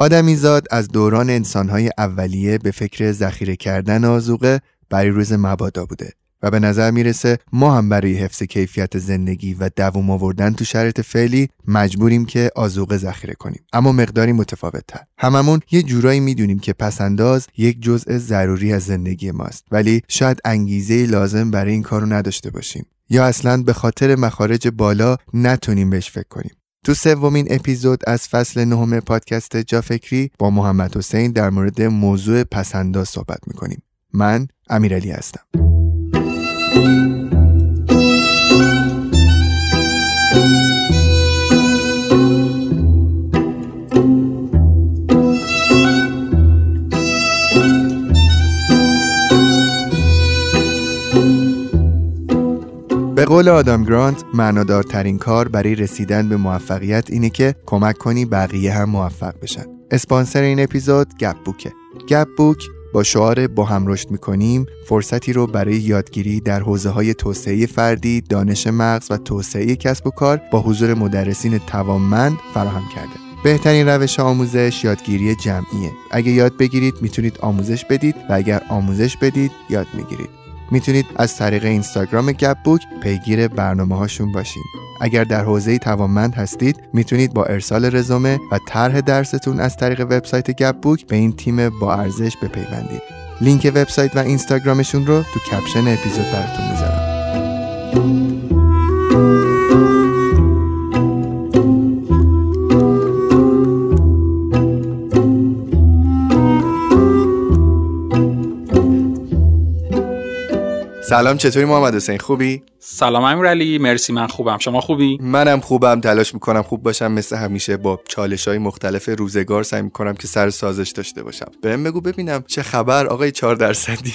آدمیزاد از دوران انسانهای اولیه به فکر ذخیره کردن آزوقه برای روز مبادا بوده و به نظر می‌رسه ما هم برای حفظ کیفیت زندگی و دوام آوردن تو شرایط فعلی مجبوریم که آزوقه ذخیره کنیم. اما مقداری متفاوت تر هممون یه جورایی می‌دونیم که پسنداز یک جزء ضروری از زندگی ماست ولی شاید انگیزه لازم برای این کارو نداشته باشیم. یا اصلا به خاطر مخارج بالا نتونیم بهش فکر کنیم. تو سومین اپیزود از فصل نهم پادکست جا فکری با محمد حسین در مورد موضوع پسنداز صحبت می‌کنیم. من امیرعلی هستم. به قول آدام گرانت معنادارترین کار برای رسیدن به موفقیت اینه که کمک کنی بقیه هم موفق بشن اسپانسر این اپیزود گپ بوکه گپ بوک با شعار با هم رشد می‌کنیم فرصتی رو برای یادگیری در حوزه های توسعه فردی، دانش مغز و توسعه کسب و کار با حضور مدرسین توانمند فراهم کرده. بهترین روش آموزش یادگیری جمعیه. اگه یاد بگیرید می‌تونید آموزش بدید و اگر آموزش بدید یاد می‌گیرید. می‌تونید از طریق اینستاگرام گپ بوک پیگیر برنامه هاشون باشین. اگر در حوزه توانمند هستید می‌تونید با ارسال رزومه و طرح درستون از طریق وبسایت گپ بوک به این تیم با ارزش بپیوندید. لینک وبسایت و اینستاگرامشون رو تو کپشن اپیزود براتون می‌ذارم. سلام چطوری محمد حسین؟ خوبی؟ سلام امیرعلی مرسی من خوبم. شما خوبی؟ منم خوبم تلاش می‌کنم خوب باشم مثل همیشه با چالش های مختلف روزگار سعی می‌کنم که سر سازش داشته باشم. بهم بگو ببینم چه خبر آقای 4 درصدی.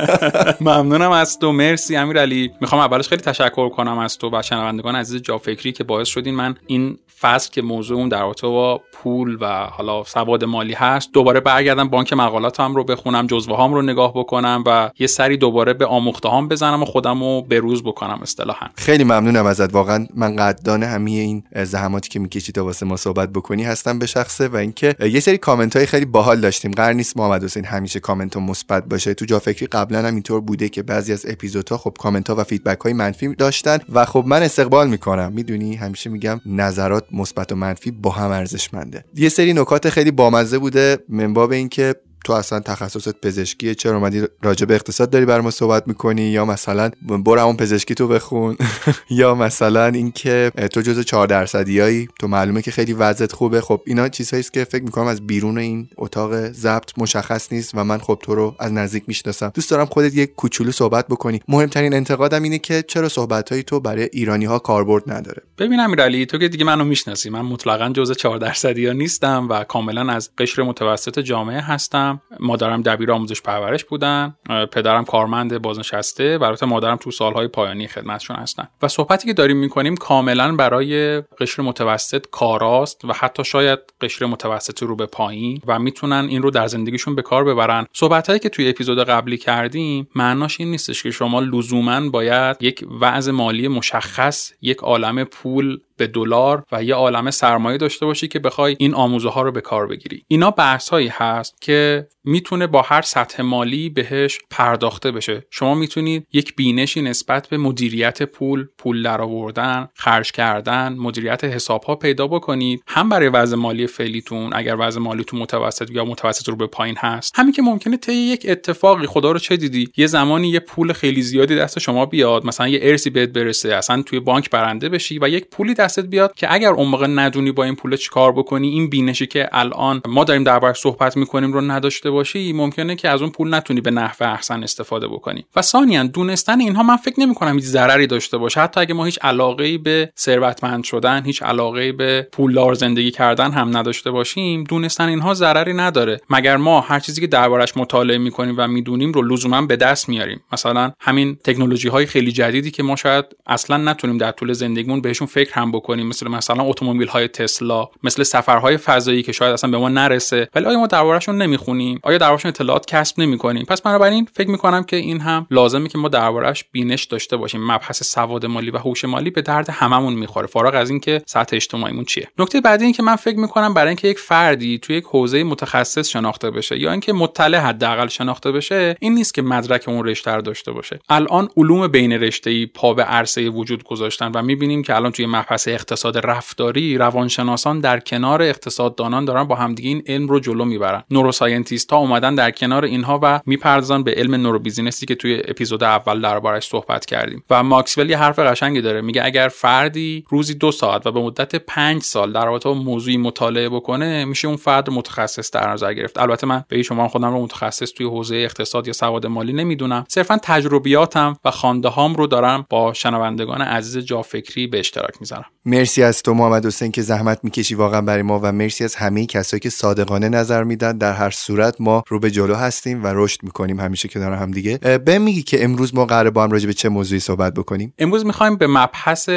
ممنونم از تو مرسی امیرعلی می‌خوام اولش خیلی تشکر کنم از تو و شنوندگان عزیز جا فکری که باعث شدین من این فصل که موضوع اون در رابطه با پول و حالا سواد مالی هست دوباره برگردم بانک مقالاتم رو بخونم جزوه هام رو نگاه بکنم و یه سری دوباره به آموخته هام بزنم و خودم رو بروز بکنم اصطلاحا. خیلی ممنونم ازت. واقعا من قدردان همه این زحماتی که می‌کشی تا واسه ما صحبت بکنی هستم به شخصه و اینکه یه سری کامنت های خیلی باحال داشتیم. قرار نیست محمد حسین همیشه کامنت مثبت باشه. تو جا فکری قبلا هم اینطور بوده که بعضی از اپیزودها خب کامنت ها و فیدبک های منفی داشتن و خب من استقبال می‌کنم. می‌دونی همیشه میگم نظرات مثبت و منفی با هم ارزشمنده. یه سری نکات خیلی بامزه بوده من باب اینکه تو اصلا تخصصت پزشکیه چرا اومدی راجع به اقتصاد داری بر ما صحبت می‌کنی؟ یا مثلا برو همون پزشکی تو بخون. یا مثلا اینکه تو جز 4 درصدیایی تو معلومه که خیلی وضعت خوبه. خب اینا چیزهایی که فکر می‌کنم از بیرون این اتاق ضبط مشخص نیست و من خب تو رو از نزدیک می‌شناسم. دوست دارم خودت یک کوچولو صحبت بکنی. مهمترین انتقادم اینه که چرا صحبت تو برای ایرانی ها کاربرد نداره؟ ببینم امیرعلی تو که دیگه منو می‌شناسی. من مطلقا جز 4 درصدی نیستم و کاملا از قشر متوسط جامعه هستم. مادرم دبیر آموزش پرورش بودن پدرم کارمند بازنشسته برات مادرم تو سالهای پایانی خدمتشون هستن. و صحبتی که داریم می‌کنیم کاملا برای قشر متوسط کاراست و حتی شاید قشر متوسط رو به پایین و می‌تونن این رو در زندگیشون به کار ببرن. صحبتهایی که توی اپیزود قبلی کردیم معناش این نیستش که شما لزوما باید یک وضع مالی مشخص یک عالم پول به دلار و یه عالم سرمایه داشته باشی که بخوای این آموزه ها رو به کار بگیری. اینا بحث هایی هست که می‌تونه با هر سطح مالی بهش پرداخته بشه. شما می‌تونید یک بینشی نسبت به مدیریت پول پول درآوردن خرج کردن مدیریت حساب ها پیدا بکنید هم برای وضع مالی فعلیتون اگر وضع مالیتون متوسط یا متوسط رو به پایین هست. همین که ممکنه طی یک اتفاقی خدا رو چه دیدی یه زمانی یه پول خیلی زیادی دست شما بیاد مثلا یه ارسی بهت برسه اصلا توی بانک برنده بشی و یک پولی دستت بیاد که اگر اون موقع ندونی با این پول چیکار بکنی این بینشی که الان ما داریم دربارش صحبت می‌کنیم رو نداشته باشی ممکنه که از اون پول نتونی به نحو احسن استفاده بکنی. و ثانیا دونستن اینها من فکر نمی کنم هیچ ضرری داشته باشه. حتی اگه ما هیچ علاقه ای به ثروتمند شدن هیچ علاقه ای به پولدار زندگی کردن هم نداشته باشیم دونستن اینها ضرری نداره. مگر ما هر چیزی که دربارش مطالعه می‌کنیم و می‌دونیم رو لزوما به دست میاریم؟ مثلا همین تکنولوژی های خیلی جدیدی که ما شاید اصلا نتونیم در طول زندگیمون بهشون فکر هم بکنیم مثل مثلا اتومبیل های تسلا مثل سفرهای فضایی که شاید اصلا به ما نرسه ولی آیا ما دربارهشون نمی‌خونیم؟ آیا دربارشون اطلاعات کسب نمی‌کنیم؟ پس بنابراین فکر می‌کنم که این هم لازمه که ما دربارش بینش داشته باشیم. مبحث سواد مالی و هوش مالی به درد هممون می‌خوره. فارغ از اینکه سطح اجتماعیمون چیه. نکته بعدی این که من فکر می‌کنم برای اینکه یک فردی توی یک حوزه متخصص شناخته بشه یا اینکه مطلع حداقل شناخته بشه این نیست که مدرک اون رشته داشته باشه. الان علوم بین رشته پا به عرصه وجود گذاشتن و می‌بینیم که الان توی اقتصاد رفتاری روانشناسان در کنار اقتصاددانان دارن با همدیگه این علم رو جلو می‌برن. نوروساینتیست ها اومدن در کنار اینها و می‌پردازن به علم نوروبیزینسی که توی اپیزود اول دربارش صحبت کردیم. و ماکسول یه حرف قشنگی داره. میگه اگر فردی روزی دو ساعت و به مدت پنج سال در رابطه با موضوعی مطالعه بکنه میشه اون فرد متخصص در نظر گرفت. البته من به شما خودم رو متخصص توی حوزه اقتصاد یا سواد مالی نمی‌دونم. صرفا تجربیاتم و خانده هام رو دارم با شنوندگان عزیز جافکری به اشتراک می‌ذارم. مرسی از تو محمد حسین که زحمت می‌کشی واقعا برای ما و مرسی از همه کسایی که صادقانه نظر میدن. در هر صورت ما رو به جلو هستیم و رشد می‌کنیم همیشه کنار هم دیگه. به میگی که امروز ما قرار با هم راجع به چه موضوعی صحبت بکنیم؟ امروز می‌خوایم به مبحث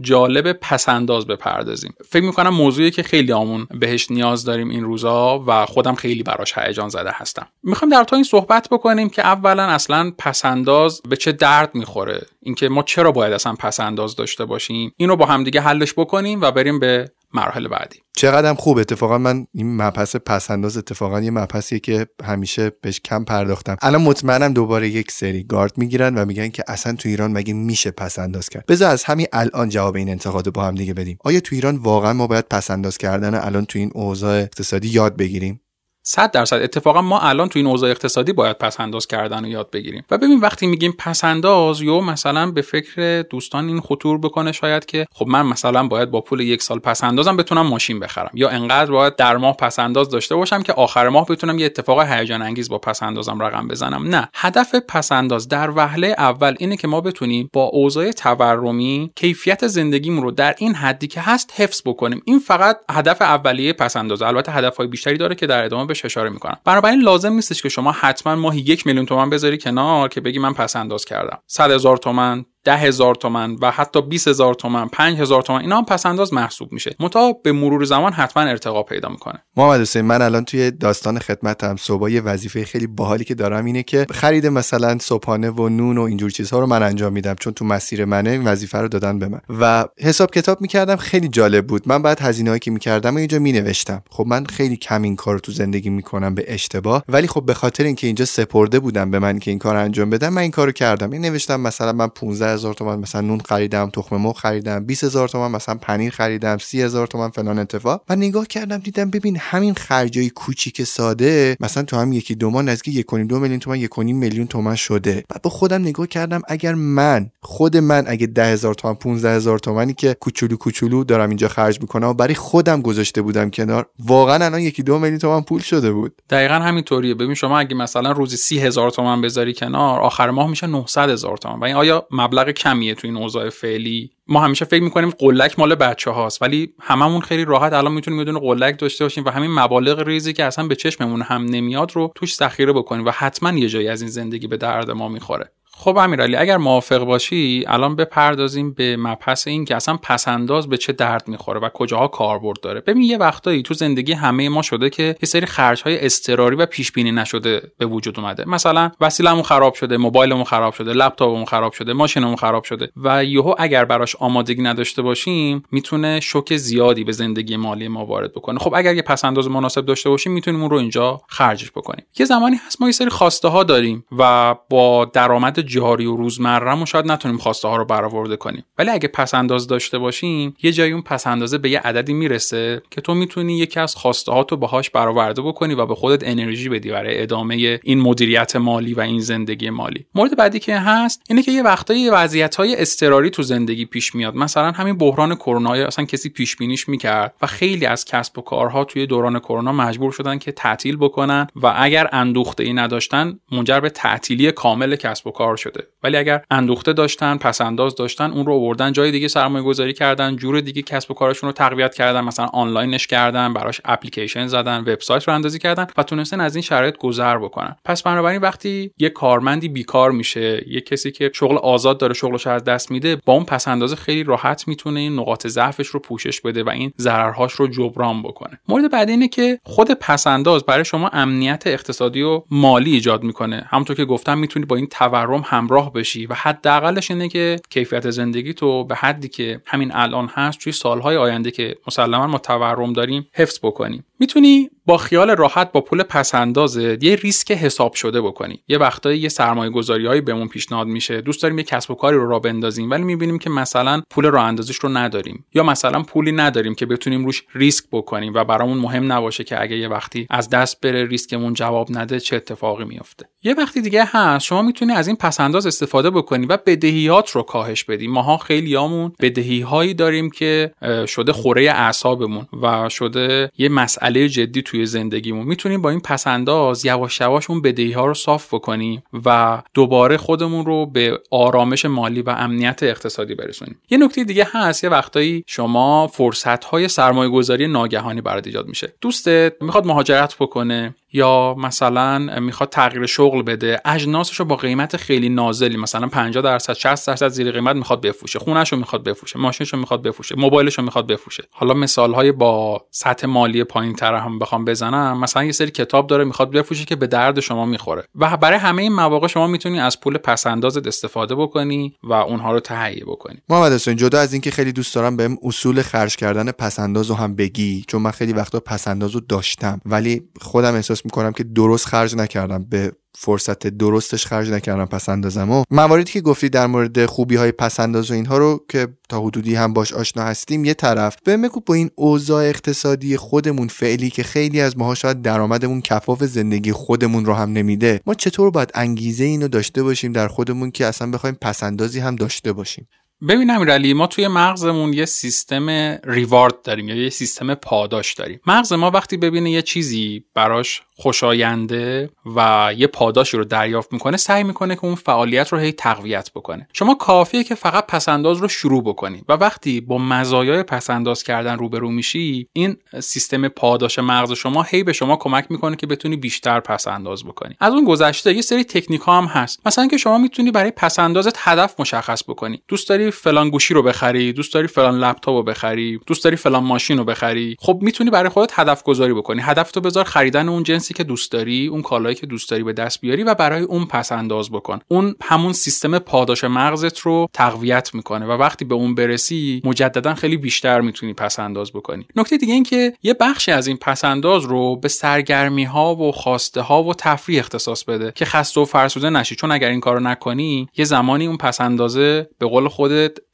جالب پسنداز بپردازیم. فکر می‌کنم موضوعی که خیلی آمون بهش نیاز داریم این روزا و خودم خیلی براش هیجان زده هستم. می‌خوایم در تو این صحبت بکنیم که اولا اصلا پسنداز به چه درد می‌خوره؟ اینکه ما چرا باید اصلا پسنداز داشته باشیم؟ اینو با همدیگه حلش بکنیم و بریم به مراحل بعدی. چقدرم خوب. اتفاقا من این مبحث پسنداز اتفاقا یه مبحثیه که همیشه بهش کم پرداختم. الان مطمئنم دوباره یک سری گارد می‌گیرن و میگن که اصلا تو ایران مگه میشه پسنداز کرد. بذار از همین الان جواب این انتقاد با هم دیگه بدیم. آیا تو ایران واقعا ما باید پسنداز کردن الان تو این اوضاع اقتصادی یاد بگیریم؟ 100 درصد. اتفاقا ما الان تو این اوضاع اقتصادی باید پسنداز کردن و یاد بگیریم. و ببین وقتی میگیم پسنداز یا مثلا به فکر دوستان این خطور بکنه شاید که خب من مثلا باید با پول یک سال پسندازم بتونم ماشین بخرم. یا انقدر باید در ماه پسنداز داشته باشم که آخر ماه بتونم یه اتفاق هیجان انگیز با پسندازم رقم بزنم. نه. هدف پسنداز در وهله اول اینه که ما بتونیم با اوضاع تورمی کیفیت زندگیمون رو در این حدی که هست حفظ بکنیم. این فقط هدف اولیه پسنداز البته هدفهای بیشتری داره که در ادامه بهش اشاره می‌کنم. بنابراین لازم نیستش که شما حتما ماهی یک میلیون تومن بذاری کنار که بگی من پس انداز کردم. صد هزار تومن ده هزار تومن و حتی 20 هزار تومن 5 هزار تومن اینا هم پس انداز محسوب میشه. متا به مرور زمان حتما ارتقا پیدا می‌کنه. محمد حسین من الان توی داستان خدمتم صبح یه وظیفه خیلی باحالی که دارم اینه که خرید مثلا صبحانه و نون و اینجور چیزها رو من انجام میدم چون تو مسیر منه این وظیفه رو دادن به من. و حساب کتاب می‌کردم خیلی جالب بود. من بعد هزینه‌ای که می‌کردم اینجا مینوشتم. خب من خیلی کم این کار تو زندگی می‌کنم به اشتباه. ولی خب به خاطر اینکه اینجا سپرده بودم به من که این کار انجام بدم من این کارو کردم. این نوشتم مثلا من 15 هزار تومن مثلا نون خریدم تخم مرغ خریدم 20 هزار تومن مثلا پنیر خریدم 30 هزار تومن فلان اتفاق. و نگاه کردم دیدم ببین همین خرجای کوچیک ساده مثلا تو هم یکی دو ماه نزدیک 1.2 میلیون تومن 1.5 میلیون تومن شده. بعد با خودم نگاه کردم اگر من خود من اگه 10 هزار تومن 15 هزار تومنی که کوچولو کوچولو دارم اینجا خرج می‌کنم و برای خودم گذاشته بودم کنار واقعا الان یکی دو میلیون تومن پول شده بود. دقیقا همینطوریه. ببین شما اگه مثلا روزی 30 هزار تومن بذاری کنار آخر ماه میشه 900 هزار تومن. و این آیا مبلغ کمیه تو این اوضاع فعلی. ما همیشه فکر می‌کنیم قلک مال بچه هاست ولی هممون خیلی راحت الان می‌تونیم یه قلک داشته باشیم و همین مبالغ ریزی که اصلا به چشممون هم نمیاد رو توش ذخیره بکنیم و حتما یه جایی از این زندگی به درد ما می‌خوره. خب امیرعلی اگر موافق باشی الان بپردازیم به مبحث این که اصلا پسنداز به چه درد می‌خوره و کجاها کاربرد داره. ببین یه وقتایی تو زندگی همه ما شده که یه سری خرج های استراری و پیش بینی نشده به وجود اومده. مثلا وسیلمون خراب شده موبایلمون خراب شده لپتاپمون خراب شده ماشینمون خراب شده و یهو اگر براش آمادگی نداشته باشیم می‌تونه شوک زیادی به زندگی مالی ما وارد بکنه. خب اگر یه پسنداز مناسب داشته باشیم می‌تونیم اون رو اینجا خرجش بکنیم. یه زمانی هست ما یه سری خواسته ها داریم و با درآمد جاری و روزمرهمون شاید نتونیم خواسته ها رو برآورده کنیم. ولی اگه پس انداز داشته باشیم یه جایی اون پس اندازه به یه عددی می‌رسه که تو می‌تونی یکی از خواسته تو باهاش برآورده بکنی و به خودت انرژی بدی برای ادامه این مدیریت مالی و این زندگی مالی. مورد بعدی که هست اینه که یه وقتایی وضعیت های اضطراری تو زندگی پیش میاد. مثلا همین بحران کرونا اصلا کسی پیش بینیش می‌کرد و خیلی از کسب و کارها توی دوران کرونا مجبور شدن که تعطیل بکنن و اگر اندوخته ای نداشتن منجر به تعطیلی کامل کسب و کار شده ولی اگر اندوخته داشتن پس انداز داشتن اون رو آوردن جای دیگه سرمایه گذاری کردن جور دیگه کسب و کارشون رو تقویت کردن مثلا آنلاینش کردن براش اپلیکیشن زدن وبسایت رو اندازی کردن و تونستن از این شرایط گذر بکنن. پس بنابراین وقتی یه کارمندی بیکار میشه یه کسی که شغل آزاد داره شغلش از دست میده با اون پس اندازه خیلی راحت می‌تونه این نقاط ضعفش رو پوشش بده و این ضررهاش رو جبران بکنه. مورد بعدی اینه که خود پس انداز برای شما امنیت اقتصادی و مالی ایجاد می‌کنه. همونطور که گفتم می‌تونی با این تورم همراه بشی و حداقلش اینه که کیفیت زندگی تو به حدی که همین الان هست توی سالهای آینده که مسلما ما تورم داریم حفظ بکنیم می‌تونی با خیال راحت با پول پسندازه یه ریسک حساب شده بکنی. یه وقتایی یه سرمایه گذاری هایی بهمون پیشنهاد میشه. دوست داریم یه کسب و کاری رو را بندازیم ولی می‌بینیم که مثلا پول راه اندازش رو نداریم. یا مثلا پولی نداریم که بتونیم روش ریسک بکنیم و برامون مهم نباشه که اگه یه وقتی از دست بره ریسکمون جواب نده چه اتفاقی میفته یه وقتی دیگه هست شما می‌تونی از این پسنداز استفاده بکنی و بدهیات رو کاهش بدی. ماها خیلیامون بدهی هایی داریم که شده خوره اعصابمون و شده یه مسئله جدی توی زندگیمون. می‌تونیم با این پسنداز یواش یواش اون بدهی ها رو صاف بکنیم و دوباره خودمون رو به آرامش مالی و امنیت اقتصادی برسونیم. یه نکته دیگه هست یه وقتایی شما فرصت های سرمایه گذاری ناگهانی برات ایجاد میشه. دوستت می‌خواد مهاجرت بکنه یا مثلا می‌خواد تغییر شغل بده اجناسش رو با قیمت خیلی نازلی مثلا 50 درصد 60 درصد زیر قیمت می‌خواد بفروشه خونش رو می‌خواد بفروشه ماشینش رو می‌خواد بفروشه موبایلش رو می‌خواد بفروشه. حالا مثال های با سطح مالی پایین تر هم بخوام بزنم مثلا یه سری کتاب داره می‌خواد بفروشه که به درد شما می‌خوره. و برای همه این مواقع شما می‌تونی از پول پسندازت استفاده بکنی و اونها رو تهیه بکنی. محمد حسین جدا از اینکه خیلی دوست دارم بهم اصول خرج کردن پسنداز هم بگی چون من خیلی وقتا پسنداز رو داشتم ولی خودم احساس می‌کنم که درست خرج نکردم به فرصت درستش خرج نکردم پس اندازم و مواردی که گفتی در مورد خوبی های پس انداز و اینها رو که تا حدودی هم باش آشنا هستیم یه طرف. به مگو با این اوضاع اقتصادی خودمون فعلی که خیلی از ماها شاید درآمدمون کفاف زندگی خودمون رو هم نمیده ما چطور باید انگیزه اینو داشته باشیم در خودمون که اصلا بخوایم پسندازی هم داشته باشیم؟ ببین امیرعلی ما توی مغزمون یه سیستم ریوارد داریم یا یه سیستم پاداش داریم. مغز ما وقتی ببینه یه چیزی براش خوشاینده و یه پاداشی رو دریافت می‌کنه سعی می‌کنه که اون فعالیت رو هی تقویت بکنه. شما کافیه که فقط پسنداز رو شروع بکنی و وقتی با مزایای پسنداز کردن روبرو میشی این سیستم پاداش مغز شما هی به شما کمک می‌کنه که بتونی بیشتر پسنداز بکنی. از اون گذشته یه سری تکنیک ها هم هست. مثلا که شما می‌تونی برای پسندازت هدف مشخص بکنی. دوست داری فلان گوشی رو بخری دوست داری فلان لپتاپ رو بخری دوست داری فلان ماشین رو بخری. خب می‌تونی برای خودت هدف گذاری بکنی. هدف تو بذار خریدن اون جنسی که دوست داری اون کالایی که دوست داری به دست بیاری و برای اون پس انداز بکن. اون همون سیستم پاداش مغزت رو تقویت می‌کنه و وقتی به اون برسی مجددا خیلی بیشتر می‌تونی پس انداز بکنی. نکته دیگه این که یه بخشی از این پس انداز رو به سرگرمی ها و خواسته ها و تفریح اختصاص بده که خسته و فرسوده نشی. چون اگر این کارو نکنی یه زمانی اون پس اندازه به قول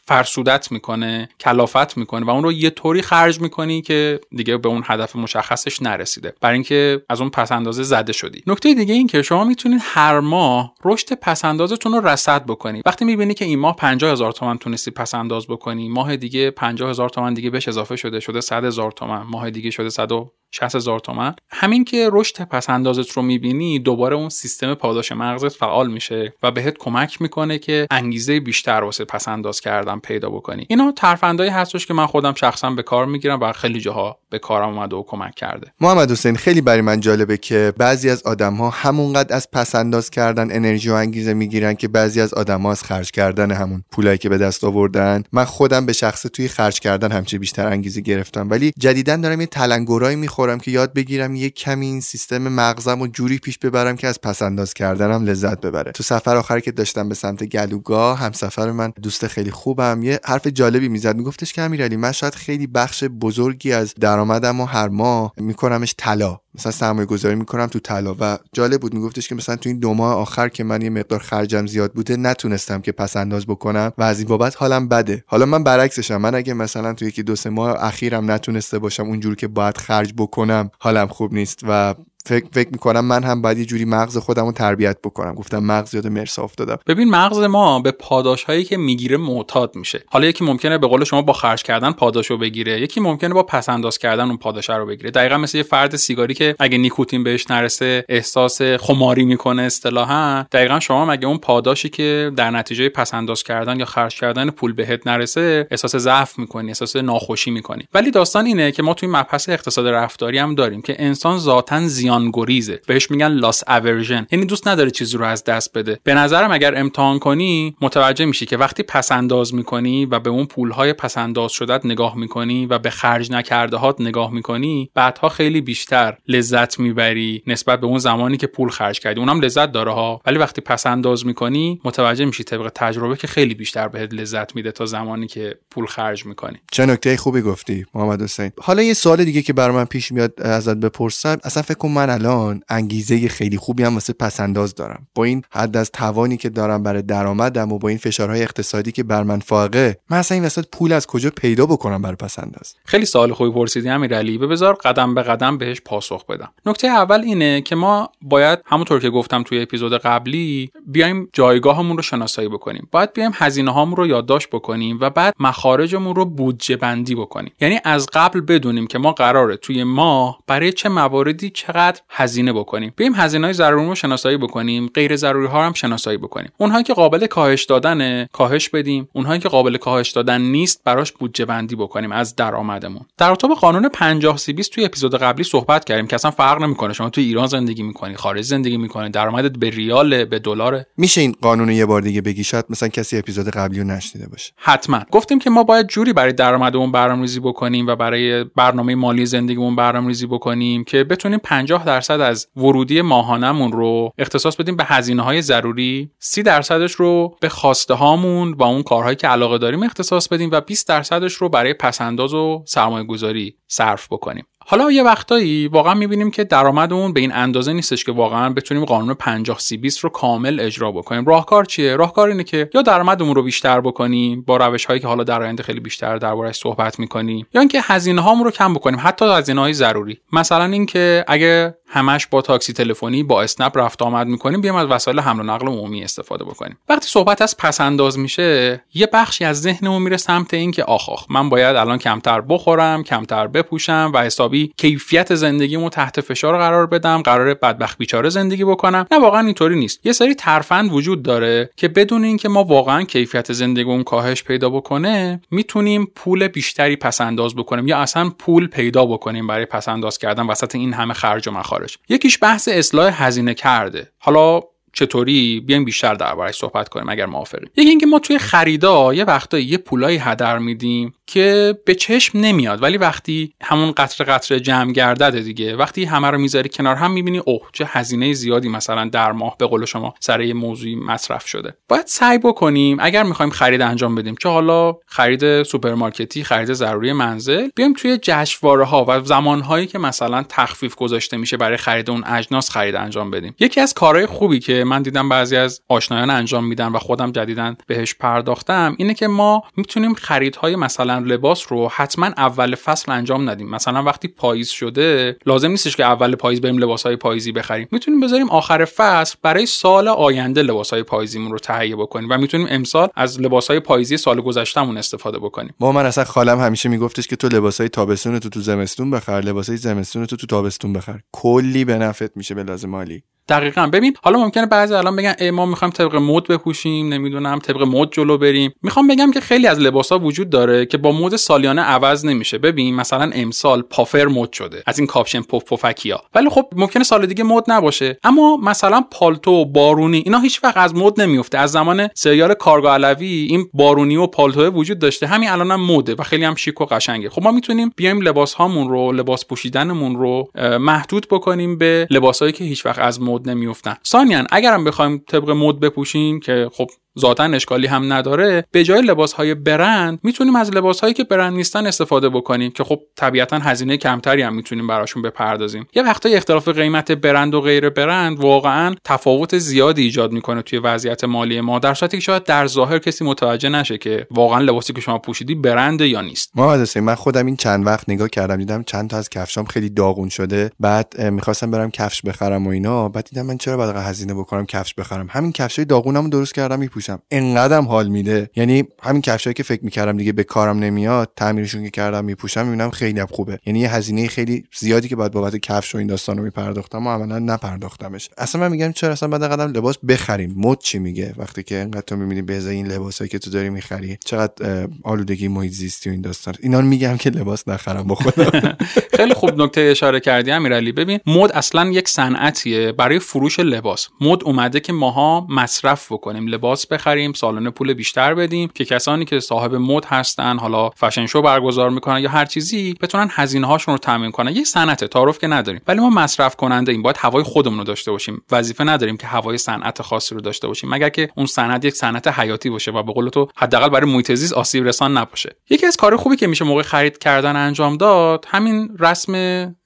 فرسودت می‌کنه کلافت می‌کنه و اون رو یه طوری خرج می‌کنی که دیگه به اون هدف مشخصش نرسیده. برای اینکه از اون پس اندازه زده شدی. نکته دیگه این که شما می‌تونید هر ماه رشد پس اندازتون رو رصد بکنی. وقتی می‌بینی که این ماه 50 هزار تومن تونستی پس بکنی ماه دیگه 50 هزار تومن دیگه بهش اضافه شده شده 100 هزار تومن ماه دیگه شده 100 60 هزار تومن. همین که رشد پس اندازت رو می‌بینی دوباره اون سیستم پاداش مغزت فعال میشه و بهت کمک می‌کنه که انگیزه بیشتر واسه پس انداز کردن پیدا بکنی. اینا ترفندایی هستش که من خودم شخصا به کار می‌گیرم و خیلی جاها به کارم اومده و کمک کرده. محمد حسین خیلی برای من جالبه که بعضی از آدم ها همونقدر از پس انداز کردن انرژی و انگیزه می‌گیرن که بعضی از آدم ها از خرج کردن همون پولایی که به دست آوردن. من خودم به شخص توی خرج کردن همچه بیشتر انگیزه گرفتم. ولی جدیدا دارم یه تلنگرایی می‌خورم که یاد بگیرم یه کمی این سیستم مغزم و جوری پیش ببرم که از پس انداز کردنم لذت ببره. تو سفر آخر که داشتم به سمت گلوگاه هم سفر من دوست خیلی خوبم. یه حرف جالبی می‌زد میگفتش که امیرعلی من شاید خیلی بخش بزرگی از درآمدم و هر ماه میکنمش طلا. مثلا سرمایه گذاری می‌کنم تو طلا و جالب بود میگفتش که مثلا تو این دو ماه آخر که من یه مقدار خرجم زیاد بوده نتونستم که پس انداز بکنم و از این بابت حالم بده. حالا من برعکسشم. من اگه مثلا تو یکی دو سه ماه اخیرم نتونسته باشم اونجور که باید خرج بکنم حالم خوب نیست و فکر فکر می‌کنم من هم باید یه جوری مغز خودم رو تربیت بکنم. گفتم مغز یاد مرسا افتادم ببین مغز ما به پاداش هایی که می‌گیره معتاد میشه. حالا یکی ممکنه به قول شما با خرج کردن پاداشو بگیره یکی ممکنه با پس انداز کردن اون پاداش رو بگیره. دقیقا مثل یه فرد سیگاری که اگه نیکوتین بهش نرسه احساس خماری می‌کنه اصطلاحا دقیقا شما مگه اون پاداشی که در نتیجه پس انداز کردن یا خرج کردن پول بهت نرسه احساس ضعف می‌کنی احساس ناخوشی می‌کنی؟ ولی داستان اینه که ما توی مبحث اقتصاد رفتاری هم داریم که انسان ذاتا زیانگریزه بهش میگن لاس اورژن یعنی دوست نداره چیزی رو از دست بده. به نظرم اگر امتحان کنی متوجه میشی که وقتی پس انداز می‌کنی و به اون پولهای پس انداز شدت نگاه می‌کنی و به خرج نکرده هات نگاه می‌کنی بعدها خیلی بیشتر لذت می‌بری نسبت به اون زمانی که پول خرج کردی. اونم لذت داره ها. ولی وقتی پس انداز می‌کنی متوجه میشی طبق تجربه که خیلی بیشتر بهت لذت میده تا زمانی که پول خرج می‌کنی. چه نکته خوبی گفتی محمد حسین. حالا یه سوال دیگه که بر من پیش میاد ازت بپرسم. اصلا فکر من الان انگیزه خیلی خوبی هم واسه پسنداز دارم. با این حد از توانی که دارم برای درآمدم و با این فشارهای اقتصادی که بر من فاقه من اصلا این وسط پول از کجا پیدا بکنم برای پسنداز خیلی سوال خوبی پرسیدی امیرعلی به بذار قدم به قدم بهش پاسخ بدم. نکته اول اینه که ما باید همونطور که گفتم توی اپیزود قبلی بیایم جایگاهمون رو شناسایی بکنیم. باید بیایم هزینه هامون رو یادداشت بکنیم و بعد مخارجمون رو بودجه بندی بکنیم. یعنی از قبل بدونیم که ما قراره توی ماه برای چه مواردی چقدر هزینه بکنیم. بیایم هزینه های ضروری رو شناسایی بکنیم غیر ضروری ها هم شناسایی بکنیم. اونهایی که قابل کاهش دادن کاهش بدیم. اونهایی که قابل کاهش دادن نیست براش بودجه بندی بکنیم از درآمدمون. در رابطه قانون 50 سی 20 توی اپیزود قبلی صحبت کردیم که اصلا فرق نمی‌کنه. شما توی ایران زندگی می‌کنی خارج زندگی می‌کنی درآمدت به ریال به دلار میشه این قانون یه بار دیگه بگی؟ شاید مثلا کسی اپیزود قبلی رو نشنیده باشه. حتما. گفتیم که ما باید جوری برای درآمدمون برنامه‌ریزی بکنیم و برای برنامه مالی زندگیمون برنامه‌ریزی بکنیم که بتونیم 50 درصد از ورودی ماهانمون رو اختصاص بدیم به هزینه های ضروری 30 درصدش رو به خواسته هامون و اون کارهایی که علاقه داریم اختصاص بدیم و 20 درصدش رو برای پسنداز و سرمایه گذاری صرف بکنیم. حالا یه وقتایی واقعا می‌بینیم که درآمدمون به این اندازه نیستش که واقعا بتونیم قانون 50 30 20 رو کامل اجرا بکنیم. راهکار چیه؟ راهکار اینه که یا درآمدمون رو بیشتر بکنیم با روش هایی که حالا در آینده خیلی بیشتر دربارش صحبت می‌کنیم یا اینکه هزینه هامون رو کم بکنیم حتی هزینه های ضروری. مثلا اینکه اگه همش با تاکسی تلفنی با اسنپ رفت آمد می‌کنیم بیایم از وسایل حمل و نقل عمومی استفاده بکنیم. وقتی صحبت از پس انداز میشه یه بخشی از ذهنمون میره سمت اینکه آخ آخ من باید الان کمتر بخورم کمتر بپوشم و حسابی کیفیت زندگیمو تحت فشار قرار بدم قرار بدبخت بیچاره زندگی بکنم. نه واقعا اینطوری نیست. یه سری ترفند وجود داره که بدون اینکه ما واقعا کیفیت زندگیمون کاهش پیدا بکنه می‌تونیم پول بیشتری پس انداز بکنیم یا اصلا پول پیدا بکنیم برای پس انداز کردن وسط این همه خرج و مخارج یکیش بحث اصلاح هزینه کرده. حالا چطوری بیایم بیشتر دربارش صحبت کنیم اگر موافقی یکی اینکه ما توی خریدا یه وقتایی یه پولایی هدر میدیم که به چشم نمیاد ولی وقتی همون قطره قطره جمع گردده دیگه وقتی همه رو می‌ذاری کنار هم می‌بینی اوه چه هزینه زیادی مثلا در ماه به قول شما سر یه موضوعی مصرف شده. باید سعی بکنیم اگر می‌خوایم خرید انجام بدیم چه حالا خرید سوپرمارکتی خرید ضروری منزل بیایم توی جشنواره ها و زمان هایی که مثلا تخفیف گذاشته میشه برای خرید اون اجناس خرید انجام بدیم. یکی از کارهای خوبی که من دیدم بعضی از آشنایان انجام میدن و خودم جدیدن بهش پرداختم اینه که ما می‌تونیم خریدهای مثلا لباس رو حتما اول فصل انجام ندیم. مثلا وقتی پاییز شده لازم نیستش که اول پاییز بریم لباسهای پاییزی بخریم. می‌تونیم بذاریم آخر فصل برای سال آینده لباسهای پاییزیمون رو تهیه بکنیم و می‌تونیم امسال از لباسهای پاییزی سال گذشتهمون استفاده بکنیم. با من اصلا خالم همیشه میگفتش که تو لباسهای تابستون تو تو زمستون بخر لباسهای زمستون تو تو تابستون بخر. کلی به نفعت میشه به لحاظ مالی. دقیقا. ببین حالا ممکنه بعضی الان بگن ای ما می‌خوایم طبق مد بپوشیم نمی‌دونم طبق مد جلو بریم. می‌خوام بگم که خیلی از لباس ها وجود داره که با مد سالیانه عوض نمیشه. ببین مثلا امسال puffer مد شده از این کاپشن پف پفکیا ولی خب ممکنه سال دیگه مد نباشه. اما مثلا پالتو بارونی اینا هیچ وقت از مد نمیفته از زمان سریال کارگاه علوی این بارونی و پالتو وجود داشته. همین الانم هم مده و خیلی هم شیک و قشنگه. خب ما می‌تونیم بیایم لباس هامون رو لباس پوشیدنمون رو محدود بکنیم به لباسایی که هیچ وقت از مد نمیفتن ثانیا اگرم بخوایم طبق مد بپوشیم که خب ذاتا اشکالی هم نداره به جای لباس های برند می‌تونیم از لباس هایی که برند نیستن استفاده بکنیم که خب طبیعتا هزینه کمتری هم می‌تونیم براشون بپردازیم. یه وقتا اختلاف قیمت برند و غیر برند واقعا تفاوت زیادی ایجاد می‌کنه توی وضعیت مالی ما در صورتی که شاید در ظاهر کسی متوجه نشه که واقعا لباسی که شما پوشیدی برند یا نیست. محمد من خودم این چند وقت نگاه کردم دیدم چند تا از کفشام خیلی داغون شده. بعد می‌خواستم برم کفش بخرم و اینا. بعد دیدم من چرا باید هزینه بکنم کفش بخرم؟ همین کفشای داغونمو درست کردم میپوشم انقدرم حال میده. یعنی همین کفشایی که فکر می‌کردم دیگه به کارم نمیاد تعمیرشون که کردم میپوشم می‌بینم خیلی خوبه. یعنی یه هزینه خیلی زیادی که باید بابت کفش و این داستانو میپرداختم و عملا نپرداختمش. اصلا من میگم چرا اصلا بعد قدم لباس بخریم؟ مد چی میگه وقتی که انقدر تو می‌بینی به این لباسایی که تو داری می‌خری؟ چقدر آلودگی محیط زیستی و این داستان. اینا میگم که لباس نخرم بخودم خیلی خوب نکته اشاره کردی امیرعلی. ببین مد اصلا یک صنعتیه برای فروش لباس. مد اومده که ماها مصرف بکنیم لباس بخریم سالانه پول بیشتر بدیم که کسانی که صاحب مد هستن حالا فشن شو برگزار می‌کنن یا هر چیزی بتونن هزینه هاشون رو تامین کنن. یه صنعت تعارف که نداریم. ولی ما مصرف کننده این باید هوای خودمون رو داشته باشیم. وظیفه نداریم که هوای صنعت خاصی رو داشته باشیم مگر که اون صنعت یک صنعت حیاتی باشه و به قول تو حداقل برای محیط زیست آسیب رسان نباشه. یکی از کار خوبی که میشه موقع خرید کردن انجام داد همین رسم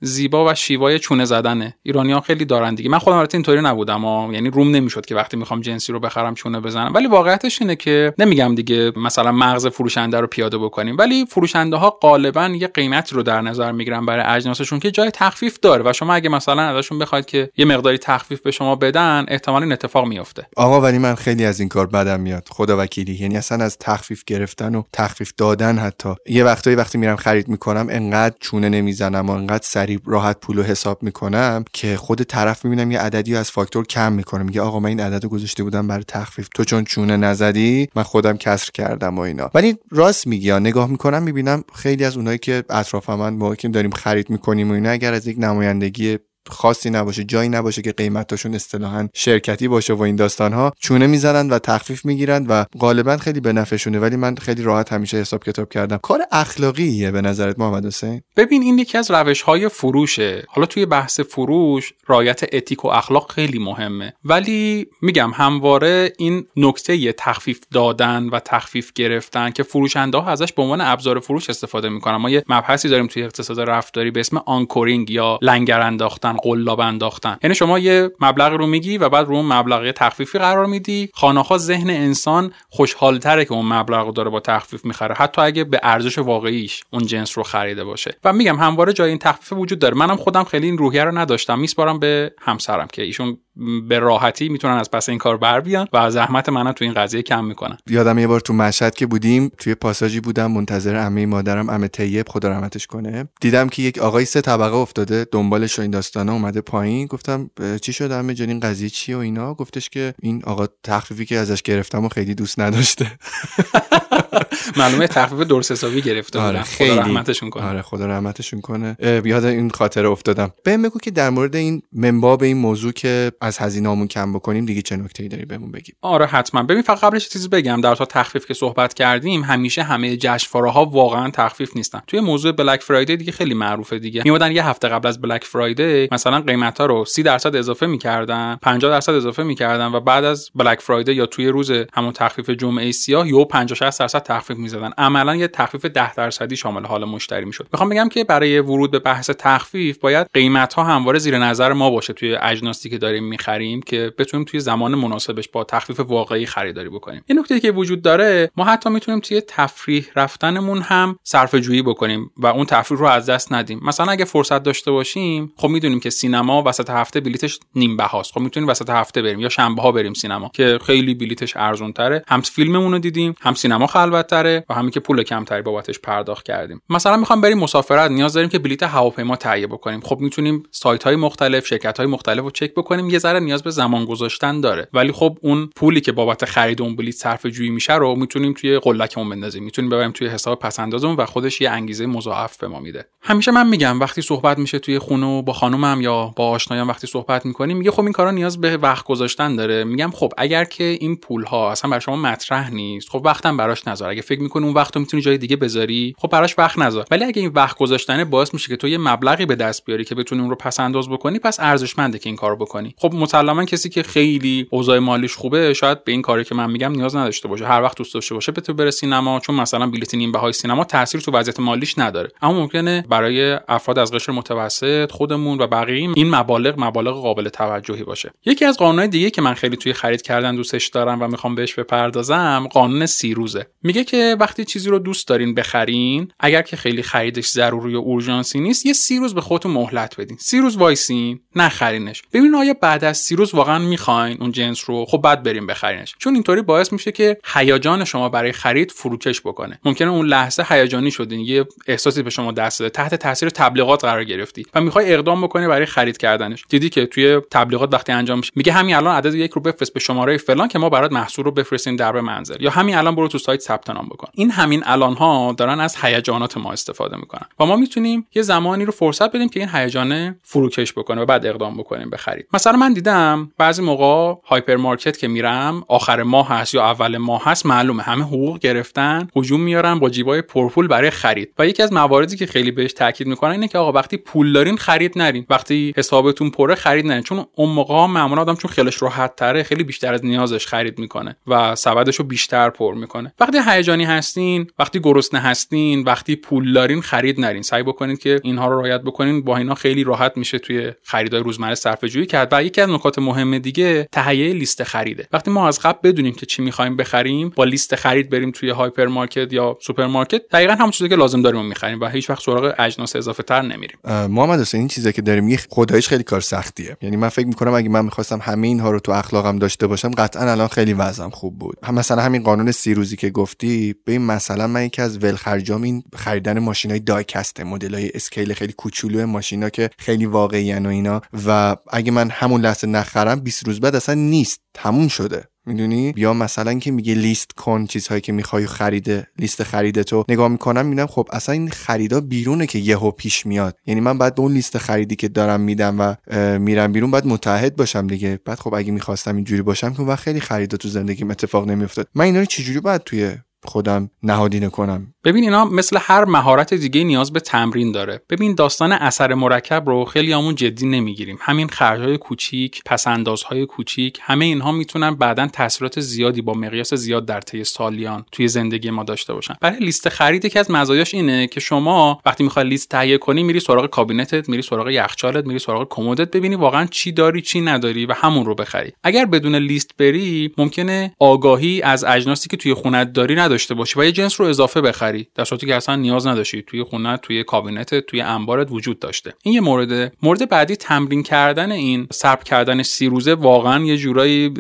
زیبا و شیوای چونه زدنه. ایرانیان خیلی دارن دیگه. من خودم البته اینطوری نبودم یعنی روم نمی‌شد که وقتی می‌خوام جنسی رو بخرم چونه بزنم. ولی واقعیتش اینه که نمیگم دیگه مثلا مغز فروشنده رو پیاده بکنیم ولی فروشنده ها غالبا یه قیمت رو در نظر می‌گیرن برای اجناسشون که جای تخفیف داره و شما اگه مثلا ازشون بخواید که یه مقداری تخفیف به شما بدن احتمال این اتفاق میفته آقا ولی من خیلی از این کار بدم میاد. خدا وکیلی. یعنی اصلا از تخفیف گرفتن و تخفیف دادن حتی. یه وقتایی وقتی میرم خرید می‌کنم انقدر چونه نمی‌زنم و انقدر سریع راحت پول حساب می‌کنم که خود طرف می‌بینم یه عددی از فاکتور کم می‌کنه. میگه آقا من این عدد گذاشته بودم برای تخفیف. تو چونه نزدی من خودم کسر کردم و اینا. ولی راست میگی نگاه می‌کنم می‌بینم خیلی از اونایی که اطرافمن موقعی که داریم خرید می‌کنیم و اینا اگر از یک نمایندگی خاصی نباشه جایی نباشه که قیمتاشون اصطلاحا شرکتی باشه و این داستان ها چونه می‌زنن و تخفیف می‌گیرن و غالبا خیلی به نفعشونه ولی من خیلی راحت همیشه حساب کتاب کردم. کار اخلاقیه به نظرت محمد حسین؟ ببین این یکی از روش های فروشه. حالا توی بحث فروش رعایت ethic و اخلاق خیلی مهمه. ولی میگم همواره این نکته تخفیف دادن و تخفیف گرفتن که فروشنده ها ازش به عنوان ابزار فروش استفاده می‌کنن. ما یه مبحثی داریم توی اقتصاد رفتاری به اسم anchoring یا لنگر انداختن. انداختن قلاب انداختن. یعنی شما یه مبلغ رو میگی و بعد رو اون مبلغ تخفیفی قرار میدی. خانه‌ها ذهن انسان خوشحالتره که اون مبلغ رو داره با تخفیف می‌خره. حتی اگه به ارزش واقعیش اون جنس رو خریده باشه. و میگم همواره جای این تخفیف وجود داره. منم خودم خیلی این روحیه رو نداشتم. میسپارم به همسرم که ایشون به راحتی می‌تونن از پس این کار بر بیان و زحمت منم تو این قضیه کم می‌کنن. یادم یه بار تو مشهد که بودیم توی پاساژی بودم منتظر عمه مادرم عمه طیب خدا رحمتش کنه. دیدم که یک آقای سه طبقه افتاده دنبالش این داستانا اومده پایین. گفتم چی شده عمه جان؟ این قضیه چیه و اینا؟ گفتش که این آقا تخفیفی که ازش گرفتم و خیلی دوست نداشته. معلومه تخفیف درست حسابی گرفته آره خیلی خدا رحمتشون کنه. آره خدا رحمتشون کنه. یاد این خاطره افتادم. بهم بگو که در مورد این منباب این موضوع که از هزینه‌مون کم بکنیم دیگه چه نکته‌ای داری بهمون بگی؟ آره حتما. ببین فقط قبلش چیزی بگم. در تا تخفیف که صحبت کردیم همیشه همه جشنواره ها واقعا تخفیف نیستن. توی موضوع بلک فرایدی دیگه خیلی معروفه دیگه. میودن یه هفته قبل از بلک فرایدی مثلا قیمت ها رو 30 درصد اضافه می‌کردن 50 درصد اضافه می‌کردن و بعد از بلک فرایدی یا توی روز همون تخفیف جمعه سیاه یو 50 60 درصد تخفیف می‌زدن. عملا یه تخفیف 10 درصدی شامل حال مشتری می‌شد. می‌خوام بگم که برای ورود به بحث تخفیف باید قیمت همواره زیر نظر ما باشه توی اجناسی که داریم می‌خریم که بتونیم توی زمان مناسبش با تخفیف واقعی خریداری بکنیم. یه نکته که وجود داره ما حتی می‌تونیم توی تفریح رفتنمون هم صرفه جویی بکنیم و اون تفریح رو از دست ندیم. مثلا اگه فرصت داشته باشیم خب می‌دونیم که سینما وسط هفته بلیتش نیم بهاست خب می‌تونیم وسط هفته بریم یا شنبه ها بریم سینما که خیلی بلیتش ارزون تره هم فیلممون رو دیدیم هم سینما خلوت تره و همین که پول کمتری بابتش پرداخت کردیم. مثلا می‌خوام بریم مسافرت نیاز داریم که بلیت هواپیما تهیه بکنیم. خب می‌تونیم سایت های مختلف شرکت های مختلف رو چک بکنیم یه ذره نیاز به زمان گذاشتن داره. ولی خب اون پولی که بابت خرید اون بلیط صرف جویی میشه رو می‌تونیم توی قلکمون بندازیم. می‌تونیم ببریم توی حساب پسندازمون و خودش یه انگیزه مضاعف به ما میده. همیشه من میگم وقتی صحبت میشه توی خونه و با خانومم یا با آشنایان وقتی صحبت می‌کنیم میگه خب این کارا نیاز به وقت گذاشتن داره. میگم خب اگر که این پول ها اصلا برای شما مطرح نیست خب وقتم براش نذار. اگه فکر می‌کنی اون وقت رو می‌تونی جای دیگه بذاری خب براش وقت نذار. ولی اگه این وقت گذاشتن باعث میشه که تو یه مبلغی به دست بیاری که بتونی اون رو پس انداز بکنی پس ارزشمنده که این کارو بکنی. خب مسلما کسی که خیلی اوضاع مالیش خوبه شاید به این کاری که من میگم نیاز نداشته باشه. هر وقت دوست داشته باشه بتونه بره سینما چون مثلا بلیت نیم بهای سینما تاثیر تو وضعیت مالیش نداره. اما ممکنه برای افراد از قشر متوسط خودمون و بقیه این مبالغ مبالغ قابل توجهی باشه. یکی از قانونهای دیگه که من خیلی توی خرید کردن دوستش دارم و می‌خوام بهش بپردازم قانون سیروزه. میگه که وقتی چیزی رو دوست دارین بخرین اگر که خیلی خریدش ضروری و اورژانسی نیست یه سی روز به خودتون مهلت بدین. سی روز وایسین نخرینش. ببینین آیا بعد از سی واقعا می‌خواین اون جنس رو خب بعد بریم بخرینش. چون اینطوری باعث میشه که هیجان شما برای خرید فروکش بکنه. ممکنه اون لحظه هیجانی شدین یه احساسی به شما دست داده تحت تاثیر تبلیغات قرار گرفتی و می‌خوای اقدام بکنی برای خرید کردنش. دیدی که توی تبلیغات وقتی انجام میشه میگه همین الان عدد یک رو بفرست به شماره فلان که ما برات محصول رو بفرستیم در منزل. یا همین الان برو تو سایت ثبت نام بکن. این همین الان ها دارن از هیجانات ما استفاده می‌کنن و ما می‌تونیم یه زمانی رو فرصت بدیم که این هیجان فروکش بکنه و بعد اقدام بکنیم به خرید. مثلا دیدم بعضی موقع هایپرمارکت که میرم آخر ماه هست یا اول ماه هست معلومه. همه حقوق گرفتن هجوم میارن با جیبای پرپول برای خرید. و یکی از مواردی که خیلی بهش تاکید می‌کنن اینه که آقا وقتی پول دارین خرید نرین. وقتی حسابتون پره خرید نرین. چون اون موقع معمولا آدم چون خیلیش راحت تره خیلی بیشتر از نیازش خرید می‌کنه و سبدش رو بیشتر پر می‌کنه. وقتی هیجانی هستین وقتی گرسنه هستین وقتی پول دارین خرید نرین. سعی بکنید که اینها رو رعایت بکنین. با اینا خیلی راحت میشه توی خریدای روزمره صرفه جویی کرد. و از نکات مهم دیگه تهیه لیست خریده وقتی ما از قبل بدونیم که چی می‌خوایم بخریم با لیست خرید بریم توی هایپرمارکت یا سوپرمارکت دقیقا همون چیزی که لازم داریم می‌خریم و هیچ وقت سراغ اجناس اضافه تر نمیریم محمد حسین این چیزی که داریم میگی خداییش خیلی کار سختیه. یعنی من فکر می‌کنم اگه من می‌خواستم همه اینها رو تو اخلاقم داشته باشم قطعا الان خیلی وضعم خوب بود. هم مثلا همین قانون سی روزی که گفتی ببین مثلا من یکی از ولخرجام این خریدن ماشینای die-cast ه مدلای scale خیلی کوچولو ماشینا که خیلی واقعی و اینا. و اگه من همون لحظه نخرم 20 روز بعد اصلا نیست. تموم شده. می‌دونی؟ یا مثلا که میگه لیست کن چیزهایی که می‌خوای خریده لیست خریدتو. نگاه می‌کنم می‌بینم خب اصلا این خریدا بیرونه که یهو پیش میاد. یعنی من بعد به اون لیست خریدی که دارم میدم و میرم بیرون باید متحد باشم دیگه. بعد خب اگه می‌خواستم اینجوری باشم که وقت خیلی خریدا تو زندگیم اتفاق نمیافتاد. من اینا رو چجوری باید توی خودم نهادینه کنم. ببین اینا مثل هر مهارت دیگه نیاز به تمرین داره. ببین داستان اثر مرکب رو خیلی همون جدی نمی‌گیریم. همین خرجهای کوچیک پسندازهای کوچیک همه اینها می‌تونن بعدا تاثیرات زیادی با مقیاس زیاد در طی سالیان توی زندگی ما داشته باشن. برای لیست خرید یکی از مزایاش اینه که شما وقتی می‌خوای لیست تهیه کنی میری سراغ کابینتت میری سراغ یخچالت میری سراغ کمدت ببینی واقعا چی داری چی نداری و همون رو بخری. اگر بدون لیست بری ممکنه آگاهی از اجناسی که توی خونت داری نداشته باشی و یه جنس رو اضافه بخری. در صورتی که اصلا نیاز نداشتی توی خونه توی کابینت توی انبارت وجود داشته. این یه مورد مورد بعدی تمرین کردن این صرف کردن سی روزه واقعا یه جورایی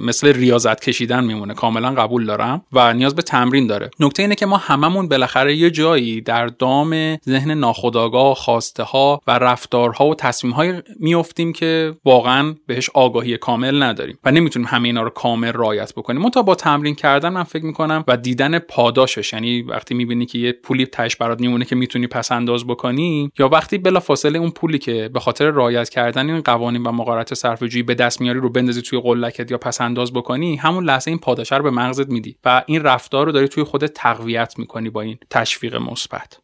مثل ریاضت کشیدن میمونه. کاملا قبول دارم و نیاز به تمرین داره. نکته اینه که ما هممون بالاخره یه جایی در دام ذهن ناخودآگاه خواسته ها و رفتارها و تصمیم های میافتیم که واقعا بهش آگاهی کامل نداریم و نمی‌تونیم همه اینا رو کامل رعایت بکنیم. تا با تمرین کردن من فکر می‌کنم و دیدن پاداشش. یعنی وقتی می‌بینی که یه پولی تش برات میمونه که می‌تونی پس انداز بکنی یا وقتی بلا فاصله اون پولی که به خاطر رعایت کردن این قوانین و مقارنات صرفه‌جویی به دست میاری رو بندازی توی قلکت یا پس انداز بکنی همون لحظه این پاداش رو به مغزت میدی و این رفتار رو داری توی خودت تقویت می‌کنی با این تشویق مثبت.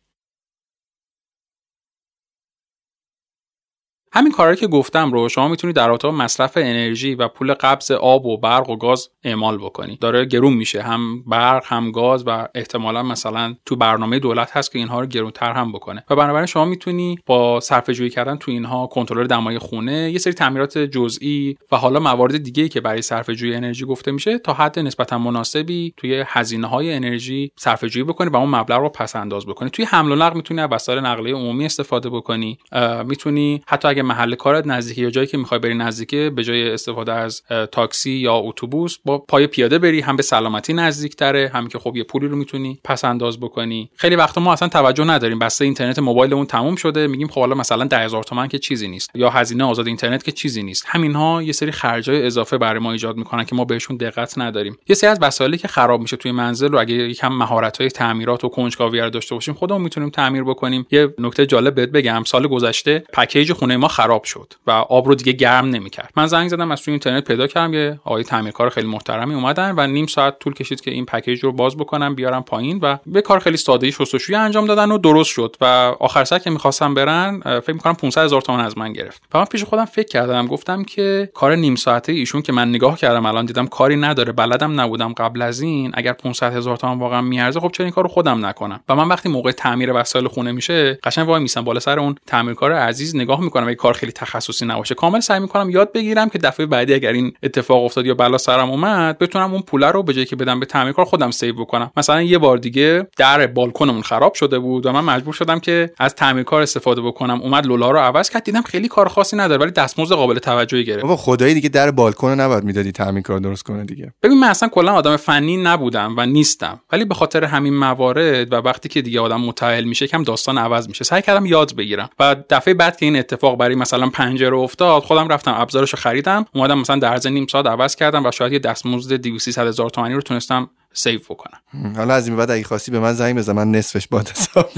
همین کارهایی که گفتم رو شما می‌تونید در رابطه مصرف انرژی و پول قبض آب و برق و گاز اعمال بکنید داره گرون میشه. هم برق هم گاز و احتمالا مثلا تو برنامه دولت هست که اینها رو گرونتر هم بکنه. و بنابراین شما می‌تونی با صرفه جویی کردن تو اینها کنترل دمای خونه یه سری تعمیرات جزئی و حالا موارد دیگه که برای صرفه جویی انرژی گفته میشه تا حد نسبتا مناسبی توی هزینه های انرژی صرفه جویی بکنی و اون مبلغ رو پس انداز بکنی. توی حمل و نقل می‌تونی از وسایل نقلیه عمومی استفاده بکنی. می‌تونی حتی اگه محل کارت نزدیکی یا جایی که می‌خوای بری نزدیکه به جای استفاده از تاکسی یا اتوبوس با پای پیاده بری هم به سلامتی نزدیکتره هم که خب یه پولی رو می‌تونی پس انداز بکنی. خیلی وقتا ما اصلا توجه نداریم بسته اینترنت موبایلمون تموم شده میگیم خب حالا مثلا 10000 تومان که چیزی نیست یا هزینه آزاد اینترنت که چیزی نیست. همینها یه سری خرجای اضافه برای ما ایجاد می‌کنن که ما بهشون دقت نداریم. یه سری از وسایلی که خراب میشه توی منزل رو اگه یکم مهارت های تعمیرات و کنجکاوی داشته باشیم خودمون می‌تونیم تعمیر بکنیم. یه نکته جالب بهت بگم. سال گذشته پکیج خونه ما خراب شد و آب رو دیگه گرم نمی‌کرد. من زنگ زدم از توی اینترنت پیدا کردم یه آقای تعمیرکار خیلی محترمی اومدن و نیم ساعت طول کشید که این پکیج رو باز بکنم بیارم پایین و به کار خیلی ساده شستشویی انجام دادن و درست شد و آخر سر که می‌خواستم برن فکر می‌کنم 500 هزار تومان از من گرفت. و من پیش خودم فکر کردم گفتم که کار نیم ساعته ایشون که من نگاه کردم الان دیدم کاری نداره بلدم نبودم قبل از این اگر 500 هزار تومان واقعا میارزه خب چرا این کارو خودم نکنم. و من وقتی موقع تعمیر وسایل خونه میشه قشنگ وای میسم بالا سر اون تعمیرکار عزیز نگاه می‌کنم کار خیلی تخصصی نباشه. کامل سعی می‌کنم یاد بگیرم که دفعه بعدی اگر این اتفاق افتاد یا بلا سرم اومد بتونم اون پول رو به جای که بدم به تعمیرکار خودم سیو بکنم. مثلا یه بار دیگه در بالکنمون خراب شده بود و من مجبور شدم که از تعمیرکار استفاده بکنم. اومد لولا رو عوض کرد دیدم خیلی کار خاصی نداره ولی دستمزد قابل توجهی گرفت. بابا خدایی دیگه در بالکن نباید می‌دادی تعمیرکار درست کنه دیگه. ببین من اصلا کلا آدم فنی نبودم و نیستم ولی به خاطر همین موارد و وقتی که دیگه آدم متعهل میشه کم داستان عوض میشه. سعی کردم یاد بگیرم. و دفعه بعد که این اتفاق برای مثلا پنجره افتاد خودم رفتم ابزارش رو خریدم اومدم مثلا در نیم ساعت عوض کردم و شاید یه دستمزد 200 هزار تومانی رو تونستم سیو بکنم. حالا از این بعد اگه خواستی به من زنگ بزن من نصفش باد حساب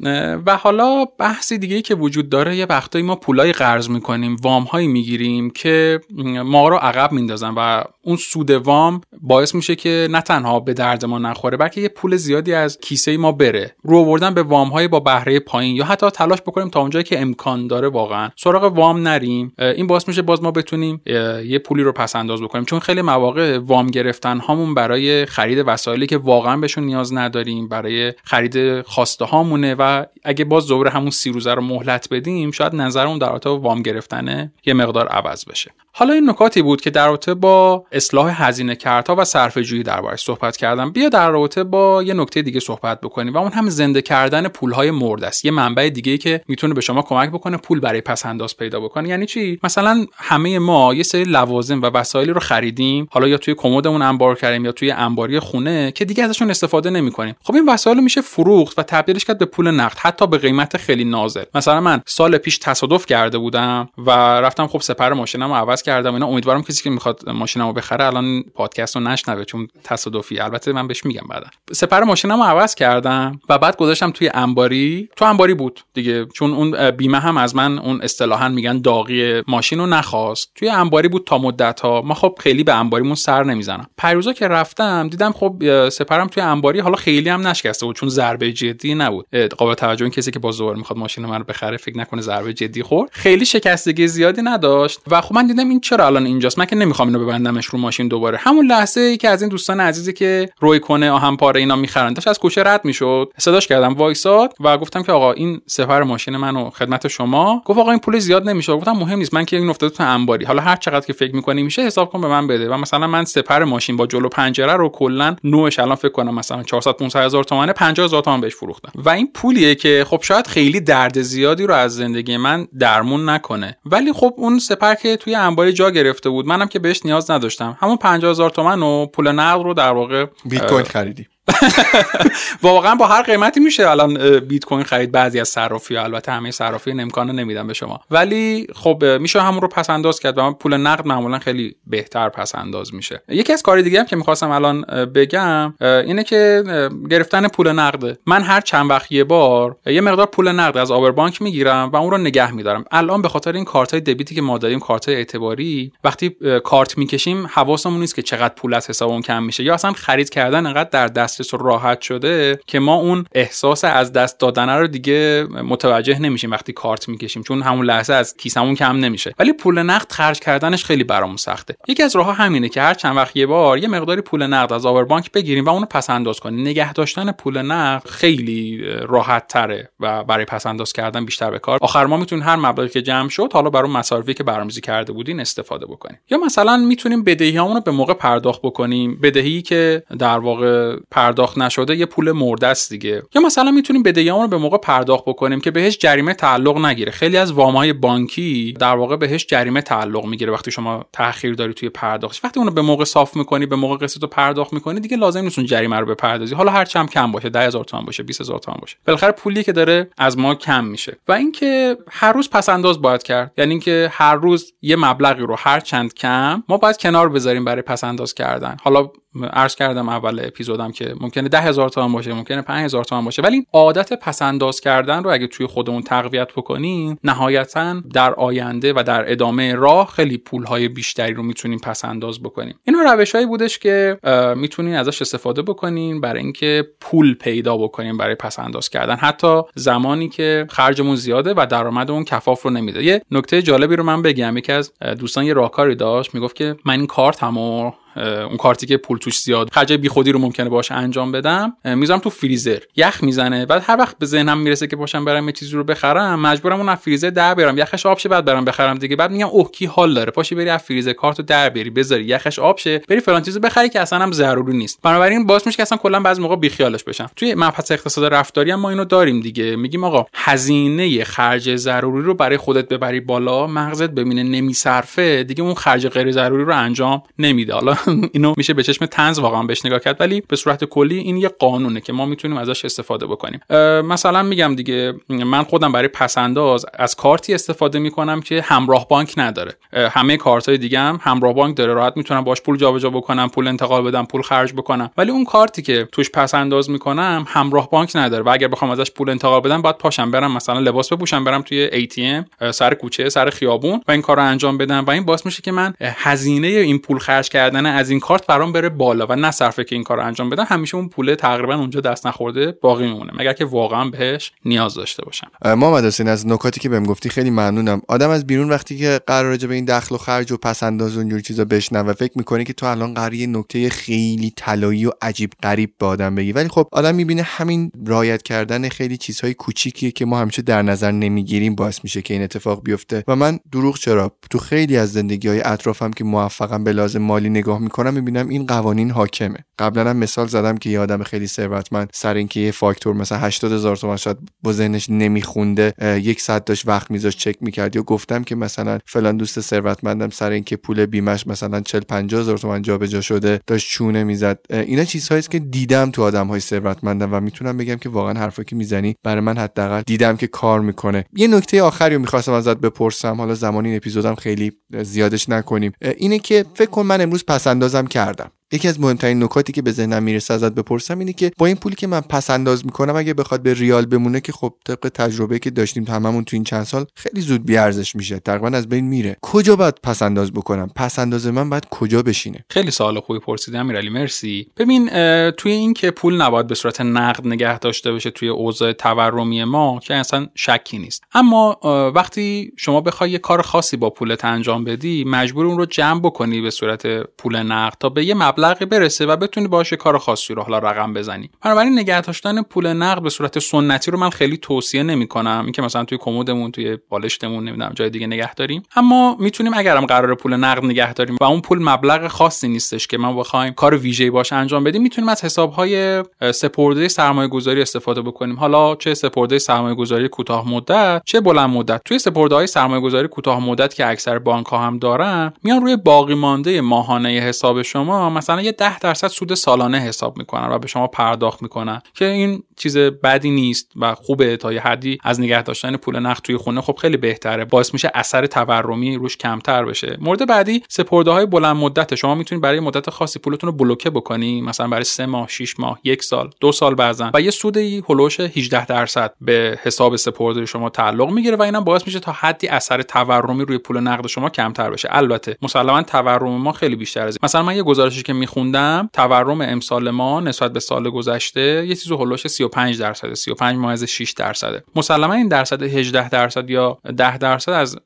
و حالا بحثی دیگه که وجود داره یه وقتایی ما پولای قرض می‌کنیم وام هایی می‌گیریم که ما رو عقب میندازن و اون سود وام باعث میشه که نه تنها به درد ما نخوره بلکه یه پول زیادی از کیسه ما بره. رو آوردن به وام های با بهره پایین یا حتی تلاش بکنیم تا اونجایی که امکان داره واقعا سراغ وام نریم. این باعث میشه باز ما بتونیم یه پولی رو پس انداز بکنیم. چون خیلی مواقع وام گرفتن هامون برای خرید وسایلی که واقعا بهشون نیاز نداریم برای خرید خواسته هامونه و اگه باز دوباره همون سی روزه رو مهلت بدیم شاید نظرمون در رابطه وام گرفتن یه مقدار عوض بشه. حالا این نکاتی بود که در رابطه با اصلاح هزینه کردها و صرفه جویی دربارش صحبت کردم. بیا در رابطه با یه نکته دیگه صحبت بکنیم و اون هم زنده کردن پولهای مرد است. یه منبع دیگه که می‌تونه به شما کمک بکنه پول برای پس انداز پیدا بکنه. یعنی چی؟ مثلا همه ما یه سری لوازم و وسایلی رو خریدیم. حالا یا توی کمدمون انبار کردیم یا توی انباری خونه که دیگه ازشون استفاده نمی‌کنیم. خب این وسایل میشه فروخت و تبدیلش کرد به پول نقد حتی به قیمت خیلی نازل. مثلا من سال پیش تصادف کرده بودم و رفتم خب سپر ماشینم عوض کردم. اینا امیدوارم کسی که می‌خواد ماشینمو بخره الان پادکست رو نشنوه چون تصادفی. البته من بهش میگم بعدا. سپر ماشینمو عوض کردم و بعد گذاشتم توی انباری. تو انباری بود دیگه چون اون بیمه هم از من اون اصطلاحا میگن داغی ماشین رو نخواست. توی انباری بود تا مدت ها ما خب خیلی به انباریمون سر نمی‌زنم. پیروزا که رفتم دیدم خب سپرم توی انباری حالا خیلی هم نشکسته بود چون ضربه جدی نبود. قابل توجه این کسی که باز دوباره می‌خواد ماشین من رو بخره فکر نکنه ضربه جدی خورد. خیلی شکستگی زیادی نداشت و خب من دیدم این چرا الان اینجاست؟ من که نمی‌خوام اینو ببندمش رو ماشین دوباره. همون لحظه ای که از این دوستان عزیزی که روی کنه آهن پاره اینا می‌خرن داشت از کوچه رد می‌شد. صداش کردم وایساد و گفتم که آقا این سفر ماشین منو خدمت شما. گفت آقا این پول زیاد نمیشه گفتم مهم نیست من که این افتاده تو انباری. حالا هر چقدر که فکر می‌کنی میشه حساب کن به من بده. و مثلا من سپر ماشین با جلو پنجره رو کلا نوش. الان فکر کنم مثلا 400 500 هزار تومانه 50 هزار تومان بهش فروختم و این پولیه که خب شاید خیلی درد زیادی رو از زندگی من درمون نکنه. ولی خب اون سپر که توی انباری جا گرفته بود منم که بهش نیاز نداشتم. همون 50 هزار تومن و پول نقد رو در واقع بیت کوین خریدی. واقعا با هر قیمتی میشه الان بیت کوین خرید بعضی از صرافی البته همه صرافی امکانو نمیدن به شما. ولی خب میشه همون رو پس انداز کرد و پول نقد معمولا خیلی بهتر پس انداز میشه. یکی از کار دیگه هم که می‌خواستم الان بگم اینه که گرفتن پول نقد. من هر چند وقت یه بار یه مقدار پول نقد از آوربانک می‌گیرم و اون رو نگه میدارم. الان به خاطر این کارت های دبیتی که ما داریم کارت اعتباری وقتی کارت می‌کشیم حواسمون نیست که چقدر پول از حسابمون کم میشه. یا اصلا خرید کردن انقدر در دسترس راحت شده که ما اون احساس از دست دادن رو دیگه متوجه نمیشیم وقتی کارت می‌کشیم چون همون لحظه از کیسمون کم نمیشه. ولی پول نقد خرج کردنش خیلی برامون سخته. یکی از راه همینه که هر چند وقت یه بار یه مقداری پول نقد از آوربانک بگیریم و اونو پس انداز کنیم. نگه داشتن پول نقد خیلی راحت تره و برای پس انداز کردن بیشتر به کار. آخر ما می‌تونیم هر مبلغی که جمع شد حالا برای مصارفی که برنامه‌ریزی کرده بودین استفاده بکنیم. یا مثلا می‌تونیم بدهیامون به موقع پرداخت بکنیم. بدهی که در واقع پرداخت نشده یه پول مرده است دیگه. یا مثلا می‌تونیم بدهیامون رو به موقع پرداخت بکنیم که بهش جریمه تعلق نگیره. خیلی از وامهای بانکی در واقع بهش جریمه تعلق می‌گیره وقتی شما تاخیر داری توی پرداختش. وقتی اونو به موقع صاف می‌کنی به موقع قسط رو پرداخت می‌کنی دیگه لازم نیست اون جریمه رو بپردازی. حالا هر چم کم باشه 10000 تومان باشه 20000 تومان باشه. بالاخره پولی که داره از ما کم میشه. و اینکه هر روز پس انداز باید کرد. یعنی اینکه هر روز یه مبلغی رو هر چند کم ما باید کنار بذاریم برای پس انداز کردن. حالا عرض کردم اول اپیزودم که ممکنه ده هزار تومن باشه ممکنه 5000 تومن باشه ولی عادت پسنداز کردن رو اگه توی خودمون تقویت بکنیم نهایتا در آینده و در ادامه راه خیلی پول های بیشتری رو می‌تونیم پسنداز بکنیم. اینا روش هایی بودش که می‌تونین ازش استفاده بکنین برای اینکه پول پیدا بکنیم برای پسنداز کردن. حتی زمانی که خرجمون زیاده و درآمدمون کفاف رو نمیده. یه نکته جالبی رو من بگم یکی از دوستان یه راهکاری داشت می‌گفت که من این کارتمو اون کارتی که پول توش زیاد خرج بیخودی رو ممکنه باش انجام بدم می‌ذارم تو فریزر. یخ می‌زنه. بعد هر وقت به ذهنم می‌رسه که باشم برم یه چیزی رو بخرم مجبورم اون فریزر در بیارم. یخش آب شه بعد برم بخرم دیگه. بعد میگم اوه کی حال داره؟ پاشی بری از فریزر کارتو در بیاری بذاری. یخش آب شه بری فلان چیزو بخری که اصلا هم ضروری نیست. بنابراین باعث میشه که اصلا کلا بعضی موقع بیخیالش بشم. توی مبحث اقتصاد رفتاری هم ما اینو داریم دیگه. میگیم آقا هزینه خرج ضروری رو برای خودت ببری بالا مغزت ببینه نمیصرفه دیگه اون خرج غیر ضروری رو انجام نمیده. حالا اینو میشه به چشم تنز واقعا بهش نگاه کرد ولی به صورت کلی این یه قانونه که ما می‌تونیم ازش استفاده بکنیم. مثلا میگم دیگه من خودم برای پسنداز از کارتی استفاده می‌کنم که همراه بانک نداره. همه کارت های دیگه هم همراه بانک داره. راحت می‌تونم باش پول جابجا بکنم پول انتقال بدم پول خرج بکنم. ولی اون کارتی که توش پسنداز می‌کنم همراه بانک نداره و اگر بخوام ازش پول انتقال بدم باید پاشم برم مثلا لباس بپوشم برم توی ATM سر کوچه سر خیابون و این کار رو انجام بدم. و این باعث میشه که من هزینه این پول خرج کردن از این کارت برام بره بالا و نه صرفه که این کار انجام بدم همیشه اون پول تقریبا اونجا دست نخورده باقی میمونه مگر که واقعا بهش نیاز داشته باشم. محمد حسین از نکاتی که بهم گفتی خیلی ممنونم. آدم از بیرون وقتی که قرار به این دخل و خرج و پس انداز و چیزا و فکر می‌کنه که تو الان قراره یه نکته خیلی طلایی و عجیب غریب به آدم بگی. ولی خب آدم می‌بینه همین رایت کردن خیلی چیزهای کوچیکیه که ما همیشه در نظر نمی‌گیریم باعث میشه که این اتفاق بیفته. و من دروغ چرا؟ تو خیلی از زندگی های اطرافم که موفقم به لازم مالی نگاه می‌کنم می‌بینم این قوانین حاکمه. قبلا هم مثال زدم که یه آدم خیلی ثروتمند سر اینکه یه فاکتور مثلا 80 هزار تومان شاید با ذهنش نمیخونده یک ساعت داشت وقت میذاشت چک می‌کرد. یا گفتم که مثلا فلان دوست ثروتمندم سر اینکه پول بیمش مثلا 40 50 هزار تومان جابجا شده داشت چونه می‌زد. اینا چیزهایی که دیدم تو آدم های ثروتمندم و می‌تونم بگم که واقعا حرفی که می‌زنی برای من حداقل دیدم که کار می‌کنه. یه نکته آخری رو می‌خواستم ازت بپرسم حالا زمانی این اپیزودم خیلی زیادش نکنیم. اینه که فکر کن من امروز پسندازم کردم. یکی از مهمترین نکاتی که به ذهنم می‌رسه ازت بپرسم اینه که با این پولی که من پس انداز می‌کنم اگه بخواد به ریال بمونه که خب طبق تجربه که داشتیم هممون تو این چند سال خیلی زود بی ارزش میشه. تقریبا از بین میره. کجا باید پس انداز بکنم؟ پس انداز من باید کجا بشینه؟ خیلی سوال خوبی پرسیدی امیرعلی مرسی. ببین توی این که پول نباید به صورت نقد نگه داشته بشه توی اوضاع تورمی ما که اصلا شکی نیست. اما وقتی شما بخوای یه کار خاصی با پولت انجام بدی مجبور اون رو جمع بکنی به صورت پول نقد تا به یه مبلغی برسه و بتونی باشه کار خاصی رو حالا رقم بزنی. بنابراین نگه داشتن پول نقد به صورت سنتی رو من خیلی توصیه نمی‌کنم. اینکه مثلا توی کمدمون توی بالشتمون نمی‌دونم جای دیگه نگه داریم. اما می‌تونیم اگرم قرار پول نقد نگه داریم و اون پول مبلغ خاصی نیستش که ما بخوایم کار ویژه‌ای باشه انجام بدیم می‌تونیم از حسابهای سپرده سرمایه گذاری استفاده بکنیم. حالا چه سپرده سرمایه گذاری کوتاه مدت چه بلند مدت. توی سپرده های سرمایه گذاری کوتاه مدت که اکثر بانک ها هم دارن میان روی باقی مانده ماهانه حساب شما مثلا یه 10 درصد سود سالانه حساب می‌کنن و به شما پرداخت می‌کنن که این چیز بدی نیست و خوبه تا یه حدی از نگه داشتن پول نقد توی خونه خب خیلی بهتره. باعث میشه اثر تورمی روش کمتر بشه. مورد بعدی سپرده های بلند مدت. شما می‌تونید برای مدت خاصی پولتون رو بلوکه بکنی مثلا برای سه ماه 6 ماه یک سال دو سال بعضا. و یه سودی هلوش 18 درصد به حساب سپرده شما تعلق می‌گیره و اینا باعث میشه تا حدی اثر تورمی روی پول نقد شما کمتر بشه. البته مسلما تورم ما خیلی بیشتر از مثلا من یه گزارشی که میخوندم تورم امسال ما نسبت به سال گذشته یه چیزو هولوش 35 درصد 35 ممیز 6 درصده. مسلما این درصد 18 درصد یا 10 درصد از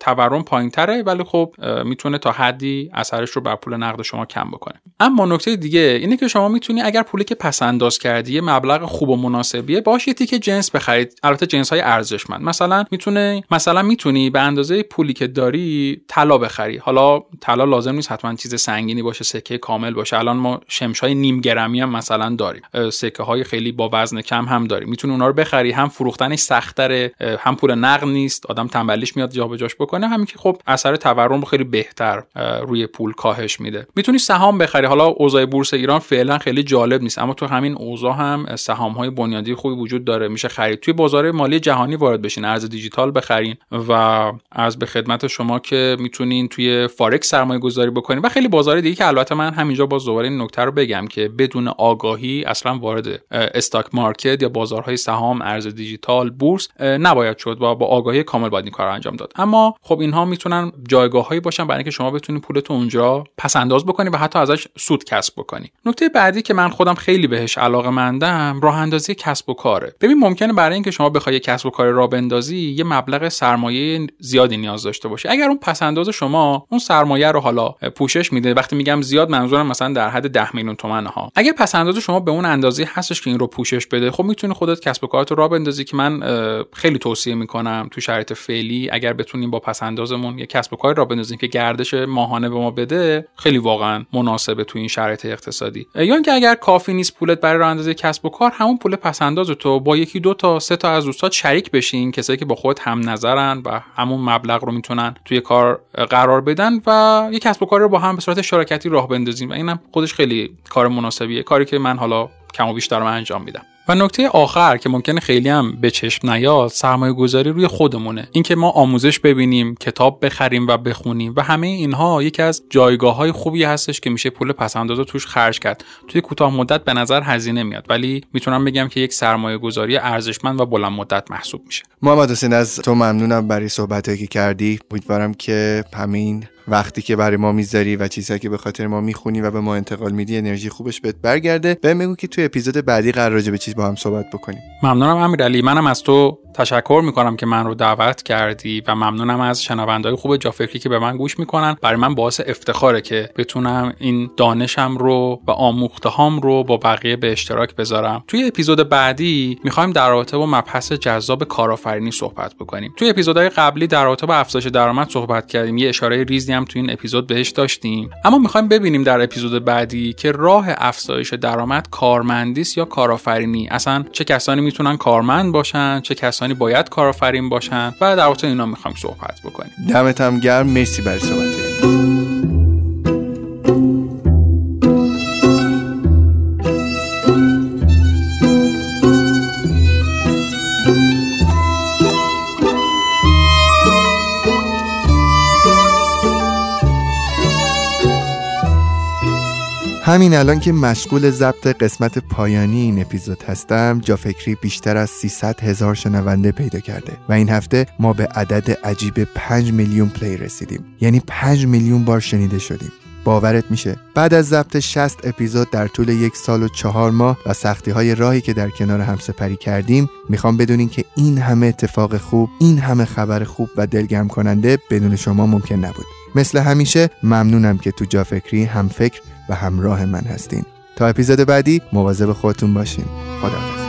تورم پایینتره ولی خب می‌تونه تا حدی اثرش رو بر پول نقد شما کم بکنه. اما نکته دیگه اینه که شما می‌تونی اگر پولی که پس انداز کردی مبلغ خوب و مناسبیه باشه یه تیکه جنس بخرید. البته جنس های ارزشمند. مثلا می‌تونه مثلا می‌تونی به اندازه پولی که داری طلا بخری. حالا طلا لازم نیست حتما چیز سنگینی باشه سکه کامل باشه. الان ما شمش های نیم گرمی هم مثلا داریم. سکه های خیلی با وزن کم هم داریم. می‌تونی اونا رو بخری. هم فروختنش سختره هم پول نقد نیست. آدم تنبلیش میاد جابجاش بکنه. همین که خب اثر تورم رو خیلی بهتر روی پول کاهش میده. می‌تونی سهام بخری. حالا اوضاع بورس ایران فعلا خیلی جالب نیست اما تو همین اوضاع هم سهام های بنیادی خوبی وجود داره. میشه خرید. توی بازار مالی جهانی وارد بشین. ارز دیجیتال بخرین و از به خدمت شما که می‌تونین توی فارکس سرمایه گذاری بکنین. و خیلی بازار دیگه که البته من همینجا باز دوباره این نکته رو بگم که بدون آگاهی اصلا وارد stock market یا بازارهای سهام ارز دیجیتال بورس نباید شد و با آگاهی کامل باید این کار رو انجام داد. اما خب اینها می‌تونن جایگاههایی باشن برای اینکه شما بتونید پولتون اونجا پس انداز بکنی و حتی ازش سود کسب بکنی. نکته بعدی که من خودم خیلی بهش علاقه مندم راه اندازی کسب و کاره. ببین ممکنه برای اینکه شما بخوای کسب و کار را بندازی یه مبلغ سرمایه زیادی نیاز داشته باشه اگر اون پس انداز شما اون سرمایه رو حالا پوشش میده وقتی میگم زیاد منظورم مثلا در حد 10 میلیون تومن ها. اگر پس انداز شما به اون اندازه هستش که این رو پوشش بده خب می‌تونی خودت کسب و کارت رو راه بندازی که من خیلی توصیه می‌کنم تو شرایط فعلی اگر بتونیم با پس اندازمون یه کسب و کار را بندازیم که گردش ماهانه به ما بده خیلی واقعا مناسبه تو این شرایط اقتصادی. یا اینکه اگر کافی نیست پولت برای راه اندازی کسب و کار همون پول پس انداز تو با یکی دو تا سه تا از دوستات شریک بشین کسایی که با خود هم نظرن و همون مبلغ رو می‌تونن توی کار قرار بدن و یه کسب و کار رو با هم به صورت شراکتی راه و اینم خودش خیلی کار مناسبیه. کاری که من حالا کم و بیش دارم انجام میدم. و نکته آخر که ممکنه خیلی هم به چشم نیاد سرمایه گذاری روی خودمونه. اینکه ما آموزش ببینیم کتاب بخریم و بخونیم و همه اینها یکی از جایگاه های خوبی هستش که میشه پول پسنداز توش خرج کرد. توی کوتاه مدت به نظر هزینه میاد ولی می‌تونم بگم که یک سرمایه گذاری ارزشمند و بلند مدت محسوب میشه. محمد حسین از تو ممنونم برای صحبت که کردی. امیدوارم که همین وقتی که برای ما می‌ذاری و چیزهایی که به خاطر ما می‌خونی و به ما انتقال میدی انرژی خوبش بهت برگرده. به میگو که توی اپیزود بعدی قرار به با هم صحبت بکنیم. ممنونم امیرعلی. منم از تو تشکر می‌کنم که من رو دعوت کردی و ممنونم از شنوندهای خوب جافکری که به من گوش می‌کنن. برای من باعث افتخاره که بتونم این دانشم رو و آموخته هام رو با بقیه به اشتراک بذارم. توی اپیزود بعدی می‌خوایم در رابطه با مبحث جذاب کارآفرینی صحبت بکنیم. توی اپیزودهای قبلی در رابطه با افزایش درآمد صحبت کردیم. یه اشاره ریزی هم توی این اپیزود بهش داشتیم. اما می‌خوایم ببینیم در اپیزود بعدی که راه افزایش درآمد کارمندی یا کارآفرینی. اصلا چه کسانی می‌تونن کارمند باشن چه کسانی باید کارآفرین باشن و در رابطه اینا می‌خوایم صحبت بکنیم. دمت گرم. مرسی برای صحبت. همین الان که مشغول ضبط قسمت پایانی این اپیزود هستم جا فکری بیشتر از 300 هزار شنونده پیدا کرده و این هفته ما به عدد عجیب 5 میلیون پلی رسیدیم. یعنی 5 میلیون بار شنیده شدیم. باورت میشه؟ بعد از ضبط 60 اپیزود در طول یک سال و چهار ماه و سختی های راهی که در کنار هم سپری کردیم می‌خوام بدونین که این همه اتفاق خوب این همه خبر خوب و دلگرم کننده بدون شما ممکن نبود. مثل همیشه ممنونم که تو جا فکری هم فکر و همراه من هستین. تا اپیزود بعدی مواظب خودتون باشین. خداحافظ.